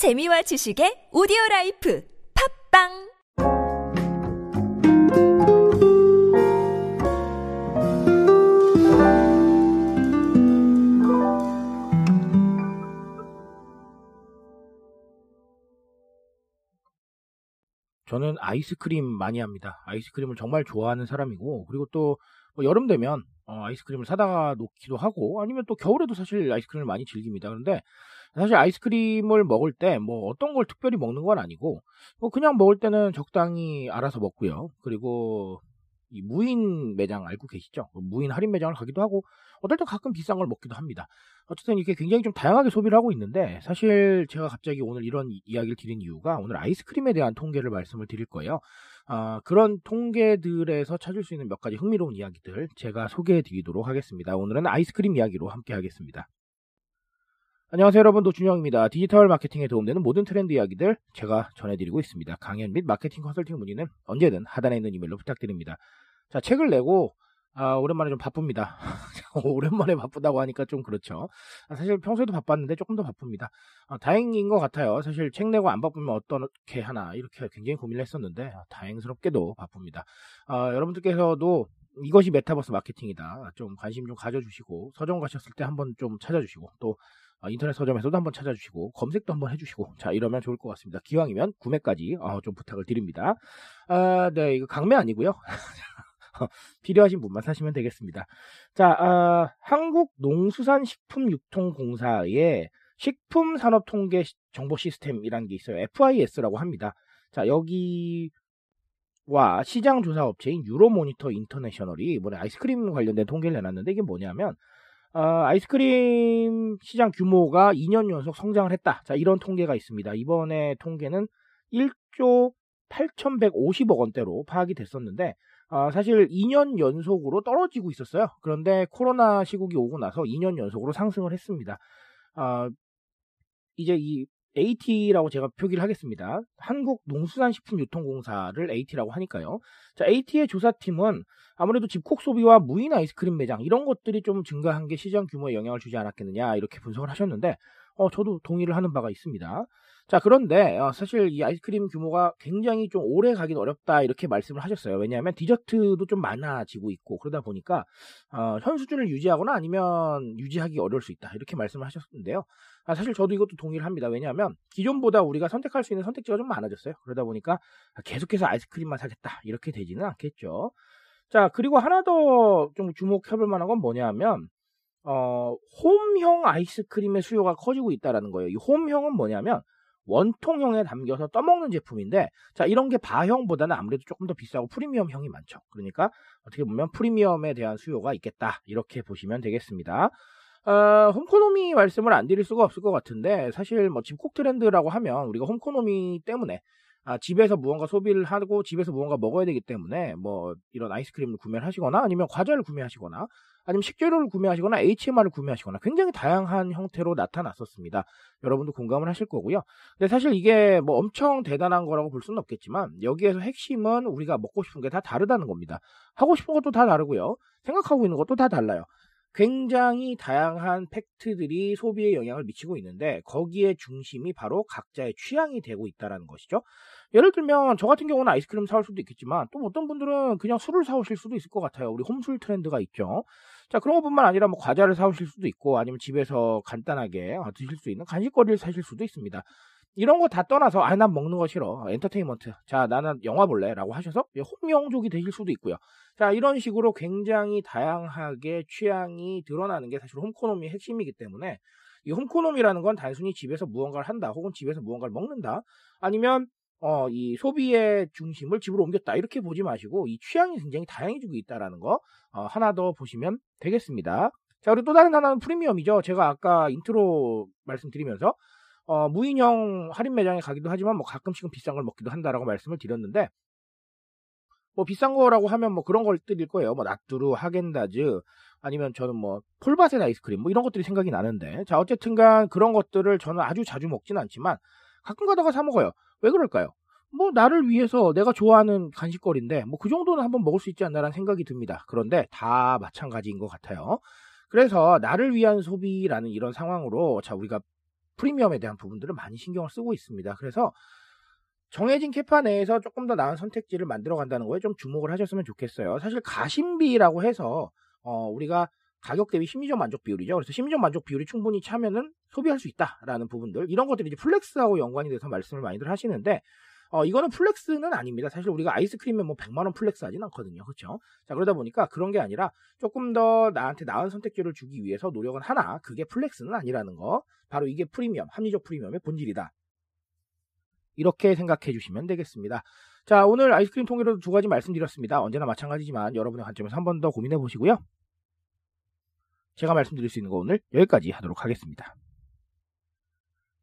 재미와 지식의 오디오 라이프 팟빵 저는 아이스크림 많이 합니다. 아이스크림을 정말 좋아하는 사람이고, 그리고 또 뭐 여름 되면 어, 아이스크림을 사다가 놓기도 하고, 아니면 또 겨울에도 사실 아이스크림을 많이 즐깁니다. 그런데 사실 아이스크림을 먹을 때 뭐 어떤 걸 특별히 먹는 건 아니고, 뭐 그냥 먹을 때는 적당히 알아서 먹고요. 그리고 이 무인 매장 알고 계시죠? 무인 할인 매장을 가기도 하고, 어떨 때 가끔 비싼 걸 먹기도 합니다. 어쨌든 이렇게 굉장히 좀 다양하게 소비를 하고 있는데, 사실 제가 갑자기 오늘 이런 이야기를 드린 이유가 오늘 아이스크림에 대한 통계를 말씀을 드릴 거예요. 아, 그런 통계들에서 찾을 수 있는 몇 가지 흥미로운 이야기들 제가 소개해 드리도록 하겠습니다. 오늘은 아이스크림 이야기로 함께 하겠습니다. 안녕하세요 여러분 노준영입니다. 디지털 마케팅에 도움되는 모든 트렌드 이야기들 제가 전해드리고 있습니다. 강연 및 마케팅 컨설팅 문의는 언제든 하단에 있는 이메일로 부탁드립니다. 자 책을 내고 아, 오랜만에 좀 바쁩니다. 오랜만에 바쁘다고 하니까 좀 그렇죠. 아, 사실 평소에도 바빴는데 조금 더 바쁩니다. 아, 다행인 것 같아요. 사실 책 내고 안 바쁘면 어떻게 하나 이렇게 굉장히 고민을 했었는데 아, 다행스럽게도 바쁩니다. 아, 여러분들께서도 이것이 메타버스 마케팅이다. 좀 관심 좀 가져주시고 서점 가셨을 때 한번 좀 찾아주시고 또 어, 인터넷 서점에서도 한번 찾아주시고 검색도 한번 해주시고 자 이러면 좋을 것 같습니다. 기왕이면 구매까지 어, 좀 부탁을 드립니다. 아, 네 이거 강매 아니고요. 필요하신 분만 사시면 되겠습니다. 자, 아, 한국농수산식품유통공사의 식품산업통계 정보 시스템이라는 게 있어요. FIS라고 합니다. 자, 여기 와 시장 조사 업체인 유로모니터 인터내셔널이 이번에 아이스크림 관련된 통계를 내놨는데 이게 뭐냐면 어, 아이스크림 시장 규모가 2년 연속 성장을 했다. 자, 이런 통계가 있습니다. 이번에 통계는 1조 8,150억 원대로 파악이 됐었는데 어, 사실 2년 연속으로 떨어지고 있었어요. 그런데 코로나 시국이 오고 나서 2년 연속으로 상승을 했습니다. 어, 이제 이 AT라고 제가 표기를 하겠습니다. 한국농수산식품유통공사를 AT라고 하니까요. 자, AT의 조사팀은 아무래도 집콕 소비와 무인 아이스크림 매장 이런 것들이 좀 증가한 게 시장 규모에 영향을 주지 않았겠느냐 이렇게 분석을 하셨는데 어, 저도 동의를 하는 바가 있습니다. 자, 그런데 어, 사실 이 아이스크림 규모가 굉장히 좀 오래 가긴 어렵다 이렇게 말씀을 하셨어요. 왜냐하면 디저트도 좀 많아지고 있고 그러다 보니까 어, 현 수준을 유지하거나 아니면 유지하기 어려울 수 있다 이렇게 말씀을 하셨는데요. 아, 사실 저도 이것도 동의를 합니다. 왜냐하면 기존보다 우리가 선택할 수 있는 선택지가 좀 많아졌어요. 그러다 보니까 계속해서 아이스크림만 사겠다 이렇게 되지는 않겠죠. 자, 그리고 하나 더 좀 주목해볼 만한 건 뭐냐면 어, 홈형 아이스크림의 수요가 커지고 있다라는 거예요. 이 홈형은 뭐냐면 원통형에 담겨서 떠먹는 제품인데 자 이런 게 바형보다는 아무래도 조금 더 비싸고 프리미엄형이 많죠. 그러니까 어떻게 보면 프리미엄에 대한 수요가 있겠다 이렇게 보시면 되겠습니다. 어, 홈코노미 말씀을 안 드릴 수가 없을 것 같은데 사실 뭐 집콕 트렌드라고 하면 우리가 홈코노미 때문에 아, 집에서 무언가 소비를 하고 집에서 무언가 먹어야 되기 때문에 뭐 이런 아이스크림을 구매를 하시거나 아니면 과자를 구매하시거나 아니면 식재료를 구매하시거나 HMR을 구매하시거나 굉장히 다양한 형태로 나타났었습니다. 여러분도 공감을 하실 거고요. 근데 사실 이게 뭐 엄청 대단한 거라고 볼 수는 없겠지만 여기에서 핵심은 우리가 먹고 싶은 게 다 다르다는 겁니다. 하고 싶은 것도 다 다르고요. 생각하고 있는 것도 다 달라요. 굉장히 다양한 팩트들이 소비에 영향을 미치고 있는데 거기에 중심이 바로 각자의 취향이 되고 있다는 것이죠. 예를 들면 저 같은 경우는 아이스크림 사올 수도 있겠지만 또 어떤 분들은 그냥 술을 사오실 수도 있을 것 같아요. 우리 홈술 트렌드가 있죠. 자 그런 것뿐만 아니라 뭐 과자를 사오실 수도 있고 아니면 집에서 간단하게 드실 수 있는 간식거리를 사실 수도 있습니다. 이런 거 다 떠나서 아 난 먹는 거 싫어 엔터테인먼트 자 나는 영화 볼래라고 하셔서 홈영족이 되실 수도 있고요 자 이런 식으로 굉장히 다양하게 취향이 드러나는 게 사실 홈코노미의 핵심이기 때문에 이 홈코노미라는 건 단순히 집에서 무언가를 한다 혹은 집에서 무언가를 먹는다 아니면 어, 이 소비의 중심을 집으로 옮겼다 이렇게 보지 마시고 이 취향이 굉장히 다양해지고 있다라는 거 어, 하나 더 보시면 되겠습니다. 자 그리고 또 다른 하나는 프리미엄이죠. 제가 아까 인트로 말씀드리면서 어, 무인형 할인 매장에 가기도 하지만 뭐 가끔씩은 비싼 걸 먹기도 한다라고 말씀을 드렸는데 뭐 비싼 거라고 하면 뭐 그런 걸 드릴 거예요. 뭐 나뚜루, 하겐다즈 아니면 저는 뭐 폴바셋 아이스크림 뭐 이런 것들이 생각이 나는데 자 어쨌든간 그런 것들을 저는 아주 자주 먹진 않지만 가끔 가다가 사 먹어요. 왜 그럴까요? 뭐 나를 위해서 내가 좋아하는 간식거리인데 뭐 그 정도는 한번 먹을 수 있지 않나라는 생각이 듭니다. 그런데 다 마찬가지인 것 같아요. 그래서 나를 위한 소비라는 이런 상황으로 자 우리가 프리미엄에 대한 부분들을 많이 신경을 쓰고 있습니다. 그래서 정해진 capa 내에서 조금 더 나은 선택지를 만들어 간다는 거에 좀 주목을 하셨으면 좋겠어요. 사실 가심비라고 해서 어, 우리가 가격 대비 심리적 만족 비율이죠. 그래서 심리적 만족 비율이 충분히 차면은 소비할 수 있다라는 부분들 이런 것들이 이제 flex하고 연관이 돼서 말씀을 많이들 하시는데 어, 이거는 flex는 아닙니다. 사실 우리가 아이스크림에 뭐 100만 원 flex 하진 않거든요. 그렇죠? 자, 그러다 보니까 그런 게 아니라 조금 더 나한테 나은 선택지를 주기 위해서 노력은 하나 그게 flex는 아니라는 거. 바로 이게 프리미엄, 합리적 프리미엄의 본질이다. 이렇게 생각해 주시면 되겠습니다. 자, 오늘 아이스크림 통일로 두 가지 말씀드렸습니다. 언제나 마찬가지지만 여러분의 관점에서 한 번 더 고민해 보시고요. 제가 말씀드릴 수 있는 거 오늘 여기까지 하도록 하겠습니다.